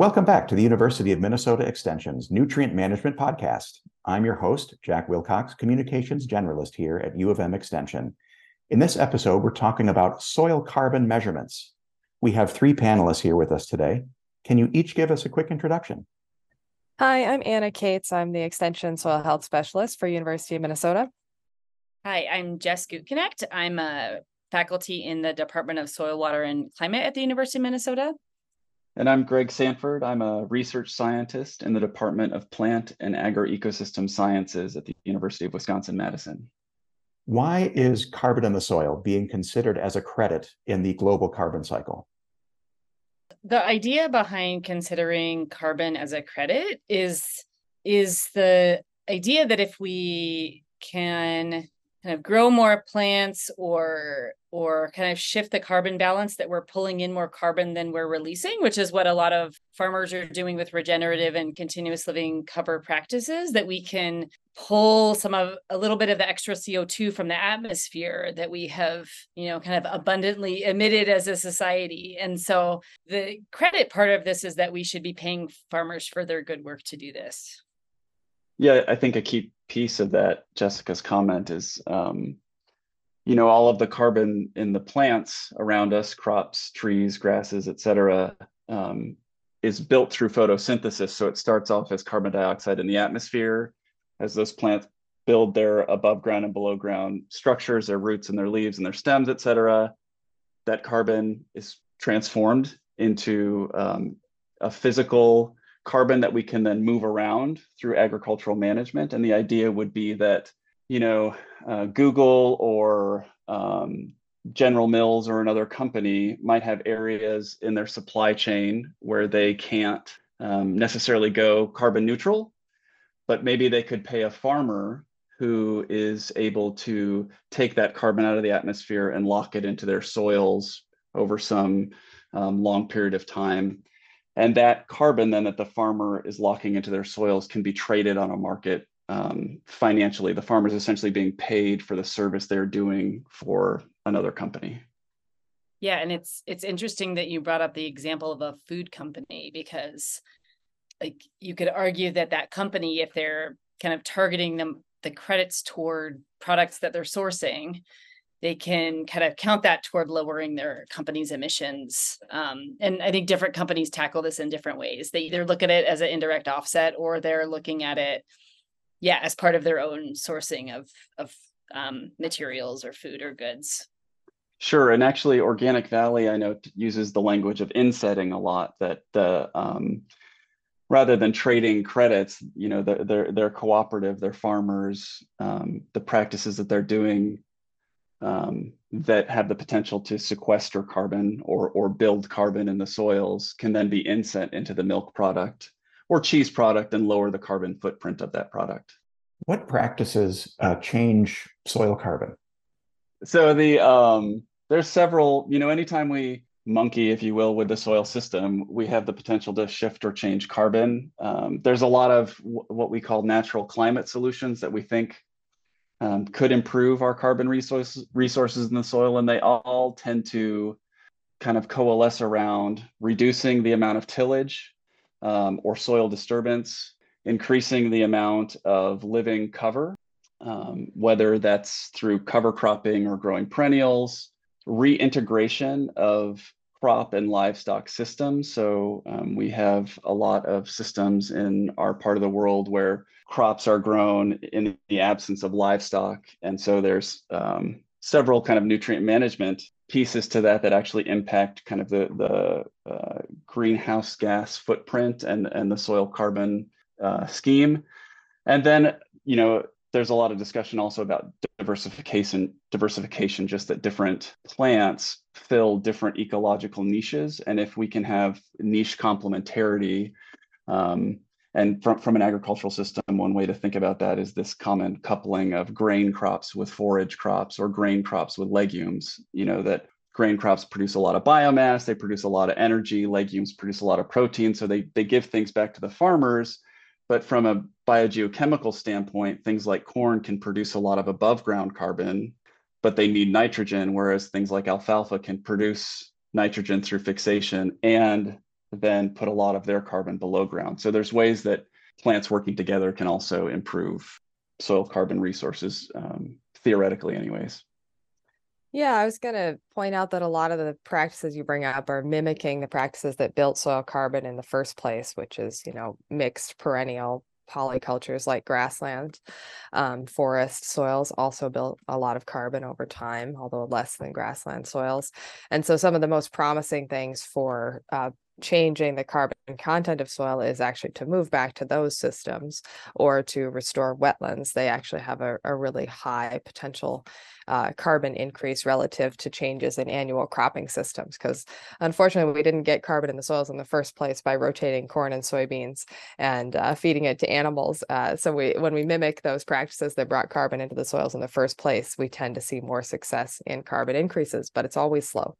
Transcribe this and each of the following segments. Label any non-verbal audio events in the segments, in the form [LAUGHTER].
Welcome back to the University of Minnesota Extension's Nutrient Management Podcast. I'm your host, Jack Wilcox, Communications Generalist here at U of M Extension. In this episode, we're talking about soil carbon measurements. We have three panelists here with us today. Can you each give us a quick introduction? Hi, I'm Anna Cates. I'm the Extension Soil Health Specialist for University of Minnesota. Hi, I'm Jess Gutknecht. I'm a faculty in the Department of Soil, Water, and Climate at the University of Minnesota. And I'm Gregg Sanford. I'm a research scientist in the Department of Plant and Agro-Ecosystem Sciences at the University of Wisconsin-Madison. Why is carbon in the soil being considered as a credit in the global carbon cycle? The idea behind considering carbon as a credit is is the idea that if we can kind of grow more plants or or kind of shift the carbon balance that we're pulling in more carbon than we're releasing which is what a lot of farmers are doing with regenerative and continuous living cover practices that we can pull some of a little bit of the extra CO2 from the atmosphere that we have, you know, kind of abundantly emitted as a society. And so the credit part of this is that we should be paying farmers for their good work to do this. Yeah, I think a key piece of that, Jessica's comment, is um, you know, all of the carbon in the plants around us, crops, trees, grasses, et cetera, um, is built through photosynthesis. So it starts off as carbon dioxide in the atmosphere. As those plants build their above ground and below ground structures, their roots and their leaves and their stems, et cetera, that carbon is transformed into um, a physical carbon that we can then move around through agricultural management. And the idea would be that, you know, uh, Google or um, General Mills or another company might have areas in their supply chain where they can't um, necessarily go carbon neutral, but maybe they could pay a farmer who is able to take that carbon out of the atmosphere and lock it into their soils over some um, long period of time and that carbon then that the farmer is locking into their soils can be traded on a market um, financially. The farmer is essentially being paid for the service they're doing for another company. Yeah, and it's it's interesting that you brought up the example of a food company because like you could argue that that company if they're kind of targeting them the credits toward products that they're sourcing they can kind of count that toward lowering their company's emissions. Um, and I think different companies tackle this in different ways. They either look at it as an indirect offset or they're looking at it, yeah, as part of their own sourcing of of um, materials or food or goods. Sure, and actually, Organic Valley I know uses the language of insetting a lot. That the um, rather than trading credits, you know, they're they're, they're cooperative. They're farmers. Um, the practices that they're doing um, that have the potential to sequester carbon or, or build carbon in the soils can then be inset into the milk product or cheese product and lower the carbon footprint of that product. What practices uh, change soil carbon? So the um, there's several, you know, anytime we monkey, if you will, with the soil system, we have the potential to shift or change carbon. Um, there's a lot of w- what we call natural climate solutions that we think um, could improve our carbon resources resources in the soil, and they all tend to kind of coalesce around reducing the amount of tillage um, or soil disturbance, increasing the amount of living cover, um, whether that's through cover cropping or growing perennials, reintegration of crop and livestock systems. So um, we have a lot of systems in our part of the world where crops are grown in the absence of livestock. And so there's um, several kind of nutrient management pieces to that that actually impact kind of the, the uh, greenhouse gas footprint and, and the soil carbon uh, scheme. And then, you know, there's a lot of discussion also about diversification, diversification, just that different plants fill different ecological niches. And if we can have niche complementarity, um, and from, from an agricultural system, one way to think about that is this common coupling of grain crops with forage crops or grain crops with legumes. You know, that grain crops produce a lot of biomass, they produce a lot of energy, legumes produce a lot of protein. So they, they give things back to the farmers. But from a biogeochemical standpoint, things like corn can produce a lot of above ground carbon, but they need nitrogen, whereas things like alfalfa can produce nitrogen through fixation and then put a lot of their carbon below ground. So there's ways that plants working together can also improve soil carbon resources, um, theoretically, anyways. Yeah, I was going to point out that a lot of the practices you bring up are mimicking the practices that built soil carbon in the first place, which is, you know, mixed perennial polycultures like grassland. Um, forest soils also built a lot of carbon over time, although less than grassland soils. And so some of the most promising things for uh, changing the carbon content of soil is actually to move back to those systems or to restore wetlands. They actually have a, a really high potential uh, carbon increase relative to changes in annual cropping systems. Because unfortunately, we didn't get carbon in the soils in the first place by rotating corn and soybeans and uh, feeding it to animals. Uh, so we, when we mimic those practices that brought carbon into the soils in the first place, we tend to see more success in carbon increases, but it's always slow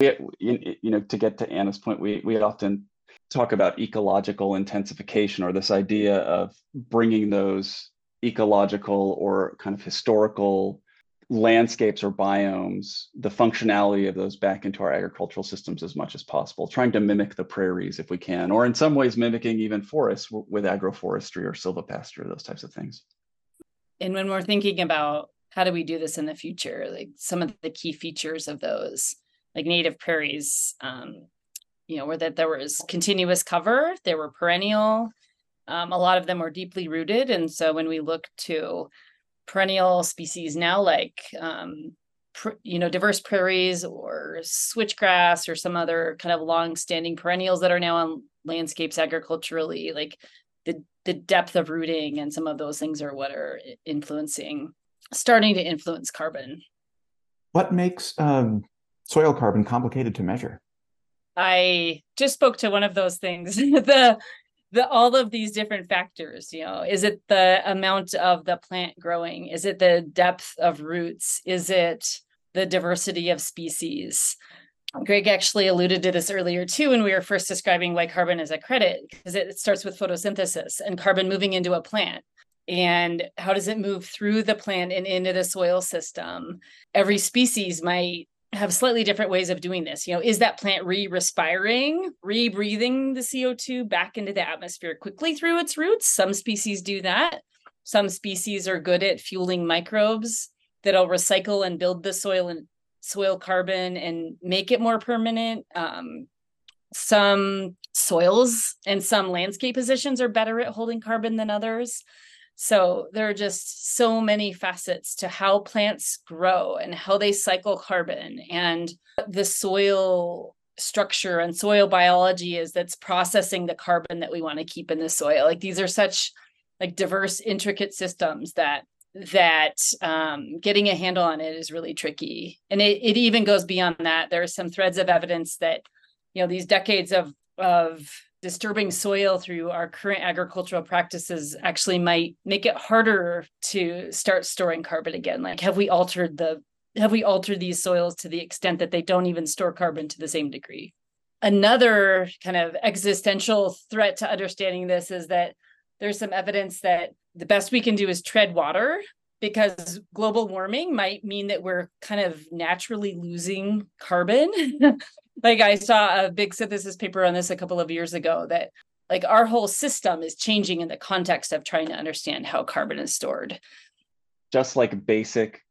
we, you know, to get to Anna's point, we we often talk about ecological intensification or this idea of bringing those ecological or kind of historical landscapes or biomes, the functionality of those back into our agricultural systems as much as possible, trying to mimic the prairies if we can, or in some ways mimicking even forests with agroforestry or silvopasture, those types of things. And when we're thinking about how do we do this in the future, like some of the key features of those, like native prairies, um, you know, where that there was continuous cover, there were perennial. Um, a lot of them were deeply rooted, and so when we look to perennial species now, like um, pr- you know, diverse prairies or switchgrass or some other kind of long-standing perennials that are now on landscapes agriculturally, like the the depth of rooting and some of those things are what are influencing, starting to influence carbon. What makes um, soil carbon complicated to measure? I just spoke to one of those things. [LAUGHS] the the all of these different factors, you know, is it the amount of the plant growing? Is it the depth of roots? Is it the diversity of species? Gregg actually alluded to this earlier too when we were first describing why carbon is a credit, because it starts with photosynthesis and carbon moving into a plant. And how does it move through the plant and into the soil system? Every species might have slightly different ways of doing this. You know, is that plant re-respiring, re-breathing the CO2 back into the atmosphere quickly through its roots? Some species do that. Some species are good at fueling microbes that'll recycle and build the soil and soil carbon and make it more permanent. Um, some soils and some landscape positions are better at holding carbon than others. So there are just so many facets to how plants grow and how they cycle carbon and the soil structure and soil biology is that's processing the carbon that we want to keep in the soil. Like these are such like diverse, intricate systems that that um, getting a handle on it is really tricky. And it, it even goes beyond that. There are some threads of evidence that, you know, these decades of of disturbing soil through our current agricultural practices actually might make it harder to start storing carbon again. Like have we altered the have we altered these soils to the extent that they don't even store carbon to the same degree? Another kind of existential threat to understanding this is that there's some evidence that the best we can do is tread water because global warming might mean that we're kind of naturally losing carbon [LAUGHS] like I saw a big synthesis paper on this a couple of years ago that like our whole system is changing in the context of trying to understand how carbon is stored. Just like basic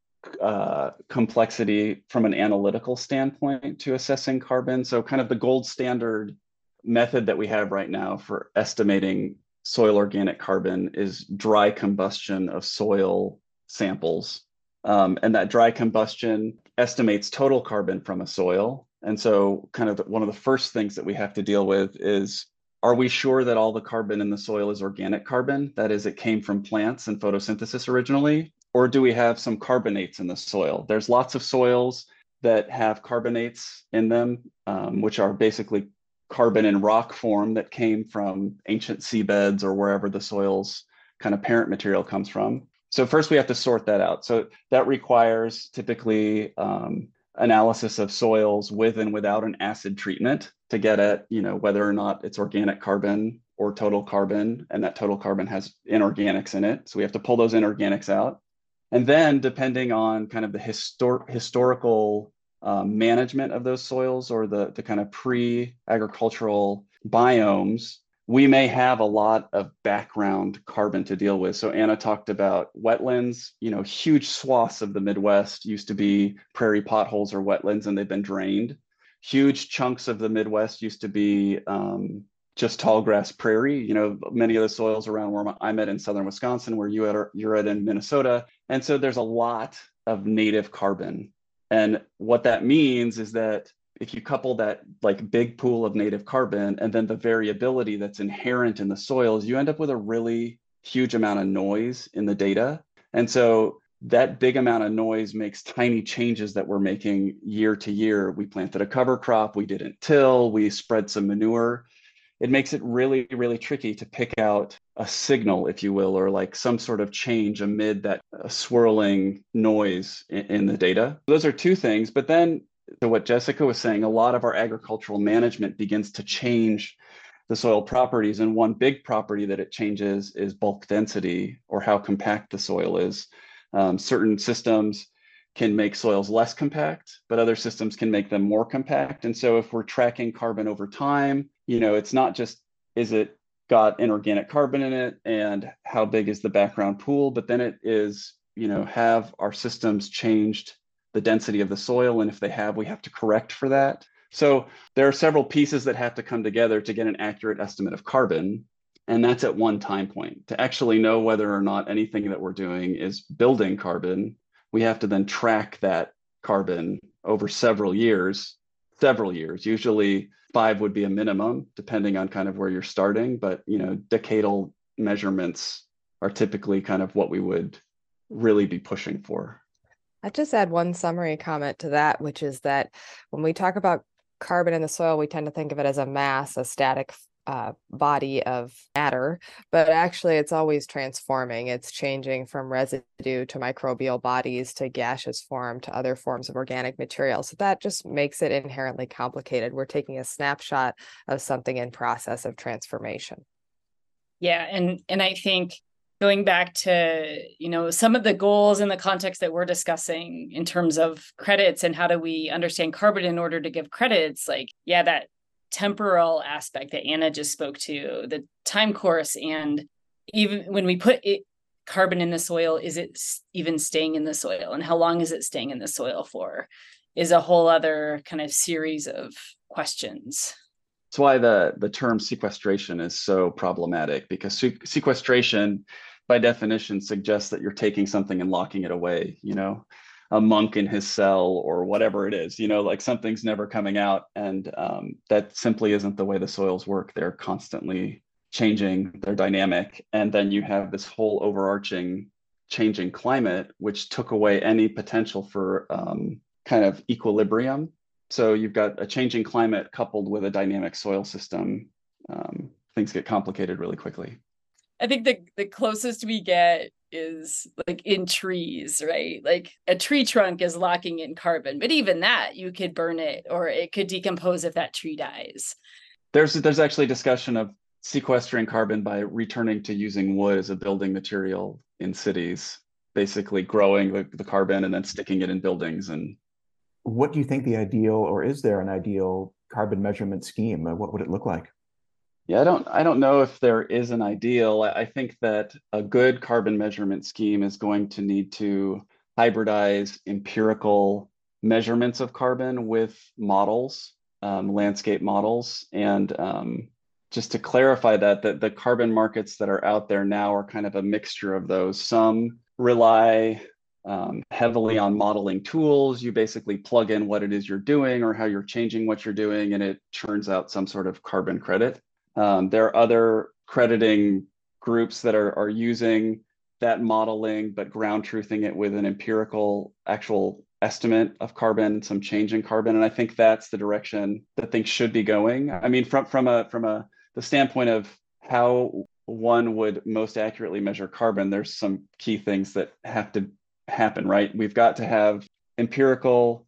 uh, complexity from an analytical standpoint to assessing carbon. So, kind of the gold standard method that we have right now for estimating soil organic carbon is dry combustion of soil samples. Um, and that dry combustion estimates total carbon from a soil and so, kind of one of the first things that we have to deal with is are we sure that all the carbon in the soil is organic carbon? That is, it came from plants and photosynthesis originally? Or do we have some carbonates in the soil? There's lots of soils that have carbonates in them, um, which are basically carbon in rock form that came from ancient seabeds or wherever the soil's kind of parent material comes from. So first we have to sort that out. So that requires typically um, analysis of soils with and without an acid treatment to get at you know whether or not it's organic carbon or total carbon and that total carbon has inorganics in it. So we have to pull those inorganics out. And then depending on kind of the histor- historical um, management of those soils or the, the kind of pre-agricultural biomes, we may have a lot of background carbon to deal with. So Anna talked about wetlands, you know, huge swaths of the Midwest used to be prairie potholes or wetlands and they've been drained. Huge chunks of the Midwest used to be um, just tall grass prairie. You know, many of the soils around where I'm at in southern Wisconsin, where you are, you're at in Minnesota. And so there's a lot of native carbon. And what that means is that if you couple that like big pool of native carbon and then the variability that's inherent in the soils, you end up with a really huge amount of noise in the data. And so that big amount of noise makes tiny changes that we're making year to year. We planted a cover crop, we didn't till, we spread some manure. It makes it really, really tricky to pick out a signal, if you will, or like some sort of change amid that uh, swirling noise in, in the data. Those are two things. But then to what Jessica was saying, a lot of our agricultural management begins to change the soil properties. And one big property that it changes is bulk density or how compact the soil is. Um, certain systems can make soils less compact, but other systems can make them more compact. And so if we're tracking carbon over time, you know, it's not just is it got inorganic carbon in it and how big is the background pool, but then it is, you know, have our systems changed the density of the soil. And if they have, we have to correct for that. So there are several pieces that have to come together to get an accurate estimate of carbon. And that's at one time point. To actually know whether or not anything that we're doing is building carbon, we have to then track that carbon over several years, several years. Usually five would be a minimum, depending on kind of where you're starting. But you know, decadal measurements are typically kind of what we would really be pushing for. I just add one summary comment to that, which is that when we talk about carbon in the soil, we tend to think of it as a mass, a static uh, body of matter, but actually it's always transforming. It's changing from residue to microbial bodies to gaseous form to other forms of organic material. So that just makes it inherently complicated. We're taking a snapshot of something in process of transformation. Yeah, and and I think going back to you know some of the goals in the context that we're discussing in terms of credits and how do we understand carbon in order to give credits like yeah that temporal aspect that anna just spoke to the time course and even when we put it, carbon in the soil is it even staying in the soil? And how long is it staying in the soil for? Is a whole other kind of series of questions that's why the the term sequestration is so problematic because sequestration by definition suggests that you're taking something and locking it away you know a monk in his cell or whatever it is you know like something's never coming out and um, that simply isn't the way the soils work. They're constantly changing they're dynamic and then you have this whole overarching changing climate which took away any potential for um, kind of equilibrium so you've got a changing climate coupled with a dynamic soil system. Um, things get complicated really quickly. I think the the closest we get is like in trees, right? Like a tree trunk is locking in carbon, but even that you could burn it or it could decompose if that tree dies. There's there's actually discussion of sequestering carbon by returning to using wood as a building material in cities, basically growing the, the carbon and then sticking it in buildings and what do you think the ideal, or is there an ideal carbon measurement scheme? Uh, what would it look like? Yeah, I don't I don't know if there is an ideal. I think that a good carbon measurement scheme is going to need to hybridize empirical measurements of carbon with models, um, landscape models. And um, just to clarify that, that the carbon markets that are out there now are kind of a mixture of those. Some rely um, heavily on modeling tools. You basically plug in what it is you're doing or how you're changing what you're doing, and it churns out some sort of carbon credit. Um, there are other crediting groups that are, are using that modeling, but ground truthing it with an empirical actual estimate of carbon, and some change in carbon. And I think that's the direction that things should be going. I mean, from from a from a the standpoint of how one would most accurately measure carbon, there's some key things that have to happen, right? We've got to have empirical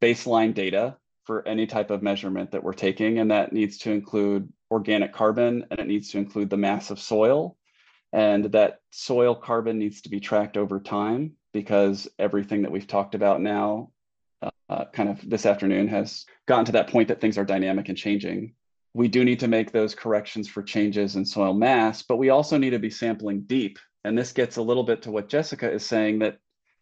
baseline data for any type of measurement that we're taking, and that needs to include organic carbon and it needs to include the mass of soil. And that soil carbon needs to be tracked over time because everything that we've talked about now, uh, kind of this afternoon, has gotten to that point that things are dynamic and changing. we do need to make those corrections for changes in soil mass, but we also need to be sampling deep. And this gets a little bit to what Jessica is saying that,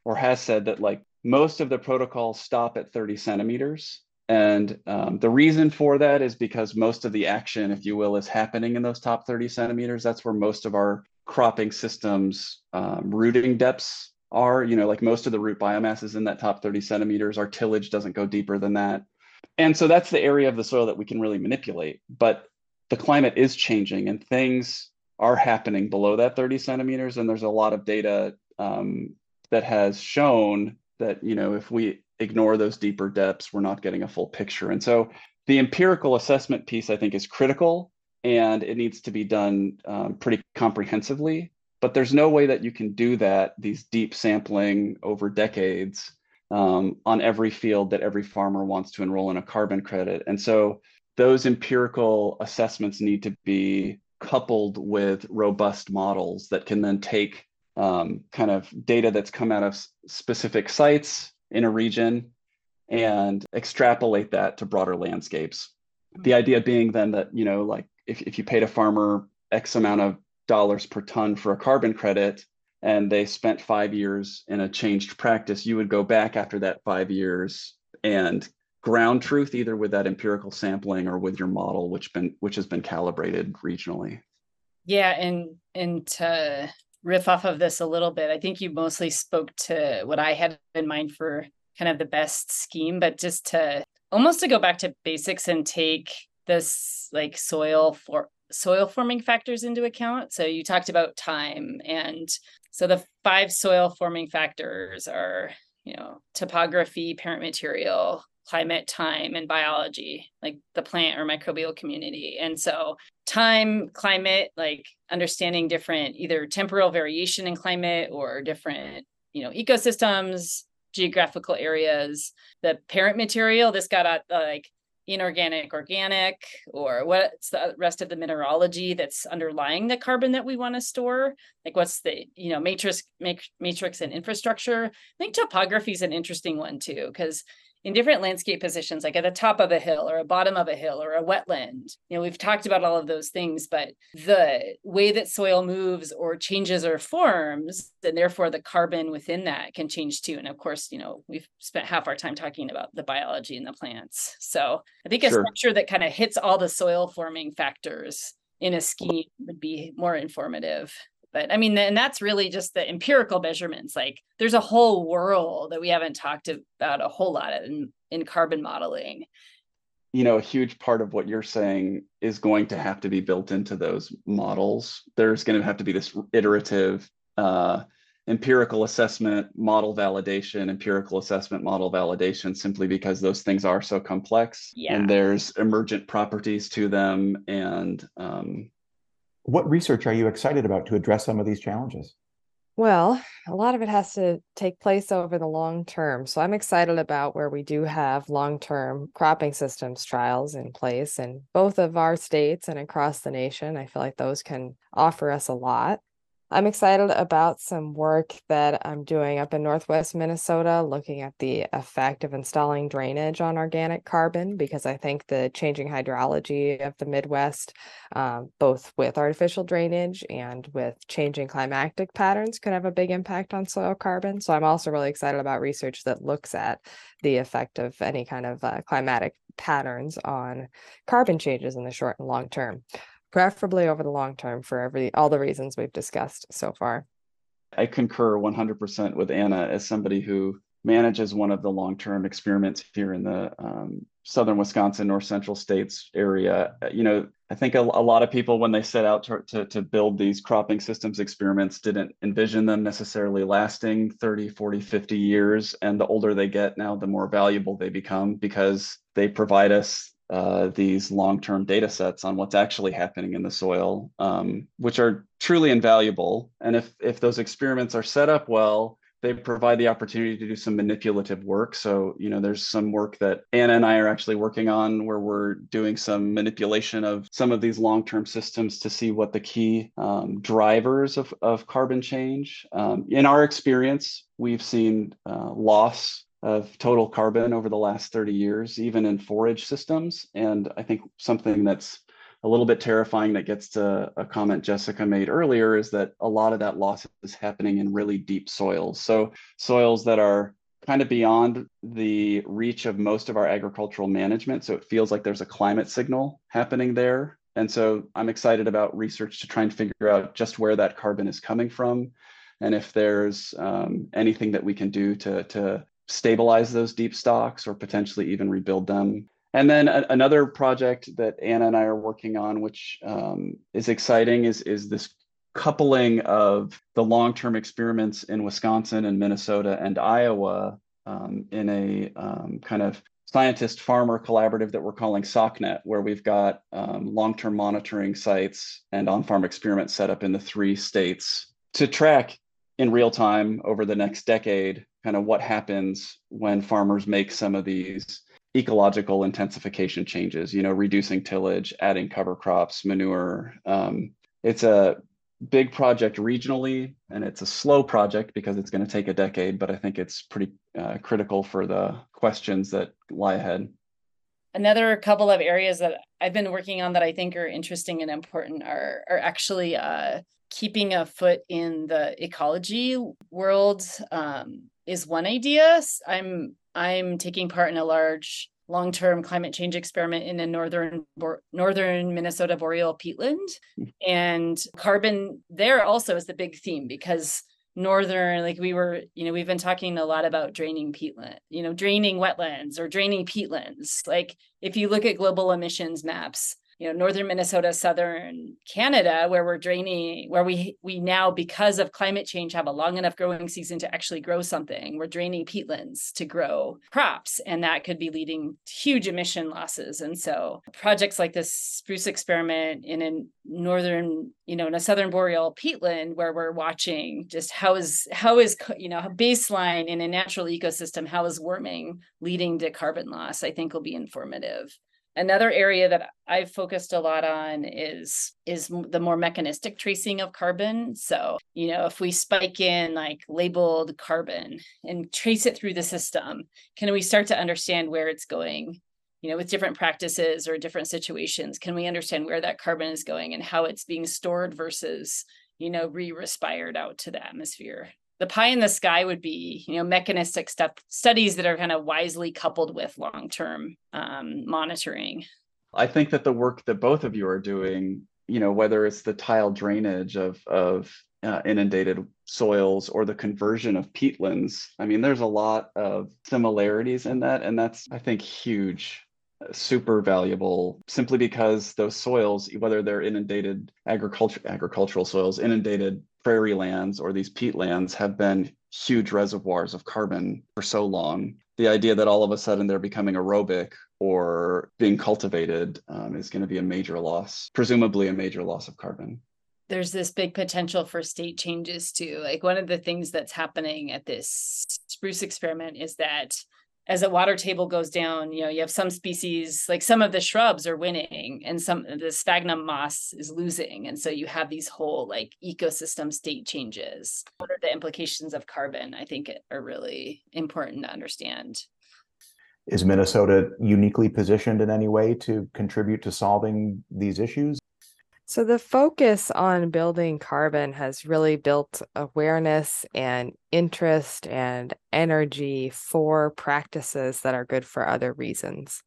or has said that like most of the protocols stop at 30 centimeters. And um, the reason for that is because most of the action, if you will, is happening in those top 30 centimeters. That's where most of our cropping systems um, rooting depths are. You know, like most of the root biomass is in that top 30 centimeters. Our tillage doesn't go deeper than that. And so that's the area of the soil that we can really manipulate. But the climate is changing and things are happening below that 30 centimeters. And there's a lot of data um, that has shown that, you know, if we ignore those deeper depths, we're not getting a full picture. And so the empirical assessment piece, I think, is critical and it needs to be done um, pretty comprehensively. But there's no way that you can do that, these deep sampling over decades, um, on every field that every farmer wants to enroll in a carbon credit. And so those empirical assessments need to be coupled with robust models that can then take um, kind of data that's come out of specific sites in a region and extrapolate that to broader landscapes. The idea being then that, you know, like if, if you paid a farmer X amount of dollars per ton for a carbon credit, and they spent five years in a changed practice, you would go back after that five years and ground truth either with that empirical sampling or with your model, which been which has been calibrated regionally. Yeah, and and to riff off of this a little bit, I think you mostly spoke to what I had in mind for kind of the best scheme, but just to almost to go back to basics and take this like soil for soil forming factors into account. So you talked about time and so the five soil forming factors are, you know, topography, parent material, climate, time, and biology, like the plant or microbial community. And so time, climate, like understanding different either temporal variation in climate or different, you know, ecosystems, geographical areas, the parent material, this got at like inorganic organic or what's the rest of the mineralogy that's underlying the carbon that we want to store? Like what's the you know matrix matrix and infrastructure? I think topography is an interesting one too because in different landscape positions, like at the top of a hill or a bottom of a hill or a wetland. You know, we've talked about all of those things, but the way that soil moves or changes or forms, and therefore the carbon within that can change too. And of course, you know, we've spent half our time talking about the biology in the plants. So I think a sure. structure that kind of hits all the soil forming factors in a scheme would be more informative but i mean and that's really just the empirical measurements like there's a whole world that we haven't talked about a whole lot in in carbon modeling. You know a huge part of what you're saying is going to have to be built into those models. There's going to have to be this iterative uh, empirical assessment model validation empirical assessment model validation simply because those things are so complex. Yeah. and there's emergent properties to them and um, what research are you excited about to address some of these challenges? Well, a lot of it has to take place over the long term. So I'm excited about where we do have long term cropping systems trials in place in both of our states and across the nation. I feel like those can offer us a lot. I'm excited about some work that I'm doing up in Northwest Minnesota, looking at the effect of installing drainage on organic carbon, because I think the changing hydrology of the Midwest, um, both with artificial drainage and with changing climatic patterns, could have a big impact on soil carbon. So I'm also really excited about research that looks at the effect of any kind of uh, climatic patterns on carbon changes in the short and long term preferably over the long term for every all the reasons we've discussed so far. I concur 100% with Anna as somebody who manages one of the long-term experiments here in the um, southern Wisconsin, north central states area. You know, I think a, a lot of people, when they set out to, to, to, build these cropping systems experiments, didn't envision them necessarily lasting 30, 40, 50 years. And the older they get now, the more valuable they become because they provide us uh, these long-term data sets on what's actually happening in the soil, um, which are truly invaluable. And if if those experiments are set up well, they provide the opportunity to do some manipulative work. So, you know, there's some work that Anna and I are actually working on where we're doing some manipulation of some of these long-term systems to see what the key um, drivers of, of carbon change. Um, in our experience, we've seen uh, loss of total carbon over the last 30 years, even in forage systems. And I think something that's a little bit terrifying that gets to a comment Jessica made earlier is that a lot of that loss is happening in really deep soils. So soils that are kind of beyond the reach of most of our agricultural management. So it feels like there's a climate signal happening there. And so I'm excited about research to try and figure out just where that carbon is coming from and if there's um, anything that we can do to, to stabilize those deep stocks or potentially even rebuild them. And then a, another project that Anna and I are working on, which um, is exciting, is, is this coupling of the long-term experiments in Wisconsin and Minnesota and Iowa um, in a um, kind of scientist farmer collaborative that we're calling SOCNet, where we've got um, long-term monitoring sites and on-farm experiments set up in the three states to track in real time over the next decade kind of what happens when farmers make some of these ecological intensification changes you know reducing tillage adding cover crops manure. Um, it's a big project regionally and it's a slow project because it's going to take a decade but i think it's pretty uh, critical for the questions that lie ahead. Another couple of areas that i've been working on that i think are interesting and important are are actually uh, keeping a foot in the ecology world. Um, is one idea. I'm I'm taking part in a large long-term climate change experiment in a northern northern Minnesota boreal peatland, hmm. and carbon there also is the big theme because northern like we were you know we've been talking a lot about draining peatland you know draining wetlands or draining peatlands like if you look at global emissions maps you know northern minnesota southern canada where we're draining where we we now because of climate change have a long enough growing season to actually grow something. We're draining peatlands to grow crops and that could be leading to huge emission losses. And so projects like this SPRUCE experiment in a northern you know in a southern boreal peatland where we're watching just how is how is you know baseline in a natural ecosystem how is warming leading to carbon loss i think will be informative Another area that I've focused a lot on is is the more mechanistic tracing of carbon. So, you know, if we spike in like labeled carbon and trace it through the system, can we start to understand where it's going? You know, with different practices or different situations, can we understand where that carbon is going and how it's being stored versus, you know, re-respired out to the atmosphere? The pie in the sky would be you know mechanistic stuff studies that are kind of wisely coupled with long-term um, monitoring. I think that the work that both of you are doing you know whether it's the tile drainage of of uh, inundated soils or the conversion of peatlands i mean there's a lot of similarities in that and that's i think huge super valuable simply because those soils whether they're inundated agriculture agricultural soils inundated prairie lands or these peatlands have been huge reservoirs of carbon for so long. The idea that all of a sudden they're becoming aerobic or being cultivated um, is going to be a major loss, presumably a major loss of carbon. There's this big potential for state changes too. Like one of the things that's happening at this SPRUCE experiment is that as the water table goes down, you know, you have some species, like some of the shrubs are winning and some the sphagnum moss is losing. And so you have these whole like ecosystem state changes. What are the implications of carbon? I think are really important to understand. Is Minnesota uniquely positioned in any way to contribute to solving these issues? So, the focus on building carbon has really built awareness and interest and energy for practices that are good for other reasons.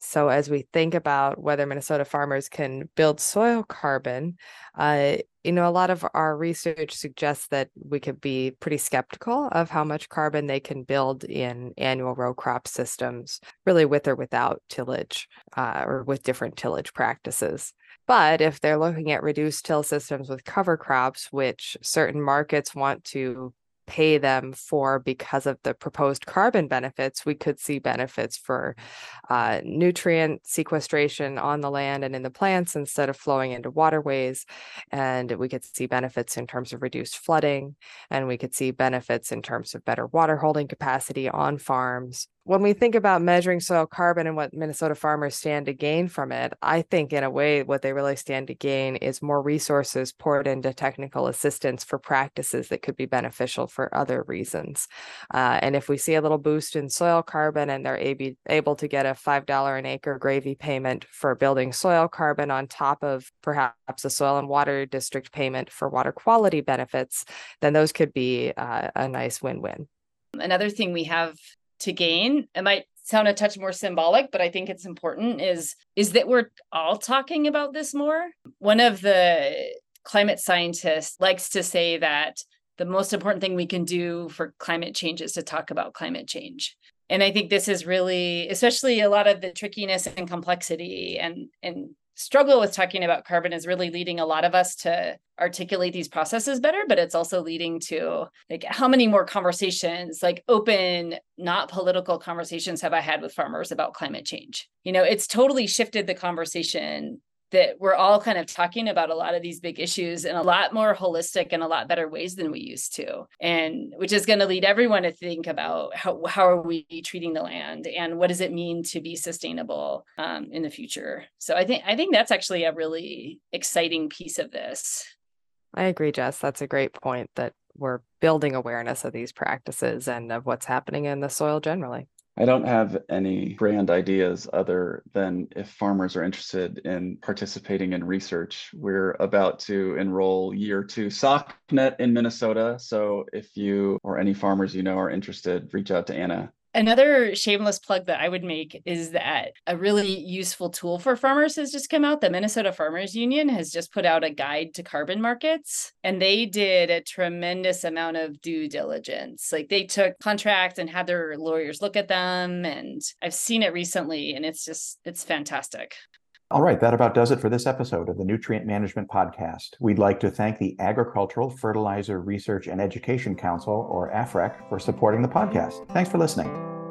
So, as we think about whether Minnesota farmers can build soil carbon, uh, you know, a lot of our research suggests that we could be pretty skeptical of how much carbon they can build in annual row crop systems, really with or without tillage uh, or with different tillage practices. But if they're looking at reduced till systems with cover crops, which certain markets want to pay them for because of the proposed carbon benefits, we could see benefits for uh, nutrient sequestration on the land and in the plants instead of flowing into waterways. And we could see benefits in terms of reduced flooding, and we could see benefits in terms of better water holding capacity on farms. When we think about measuring soil carbon and what Minnesota farmers stand to gain from it, I think in a way what they really stand to gain is more resources poured into technical assistance for practices that could be beneficial for other reasons. Uh, and if we see a little boost in soil carbon and they're able, able to get a $5 an acre gravy payment for building soil carbon on top of perhaps a soil and water district payment for water quality benefits, then those could be uh, a nice win-win. Another thing we have to gain. It might sound a touch more symbolic but i think it's important is is that we're all talking about this more. One of the climate scientists likes to say that the most important thing we can do for climate change is to talk about climate change. And i think this is really especially a lot of the trickiness and complexity and and struggle with talking about carbon is really leading a lot of us to articulate these processes better but it's also leading to like how many more conversations like open not political conversations have i had with farmers about climate change? You know it's totally shifted the conversation that we're all kind of talking about a lot of these big issues in a lot more holistic and a lot better ways than we used to. And which is going to lead everyone to think about how, how are we treating the land and what does it mean to be sustainable um, in the future. So i think i think that's actually a really exciting piece of this. I agree jess. That's a great point that we're building awareness of these practices and of what's happening in the soil generally I don't have any grand ideas other than if farmers are interested in participating in research. We're about to enroll year two SOCNet in Minnesota. So if you or any farmers you know are interested, reach out to Anna. Another shameless plug that I would make is that a really useful tool for farmers has just come out. The Minnesota Farmers Union has just put out a guide to carbon markets, and they did a tremendous amount of due diligence. Like they took contracts and had their lawyers look at them, and I've seen it recently, and it's just it's fantastic. All right, that about does it for this episode of the Nutrient Management Podcast. We'd like to thank the Agricultural Fertilizer Research and Education Council, or AFREC, for supporting the podcast. Thanks for listening.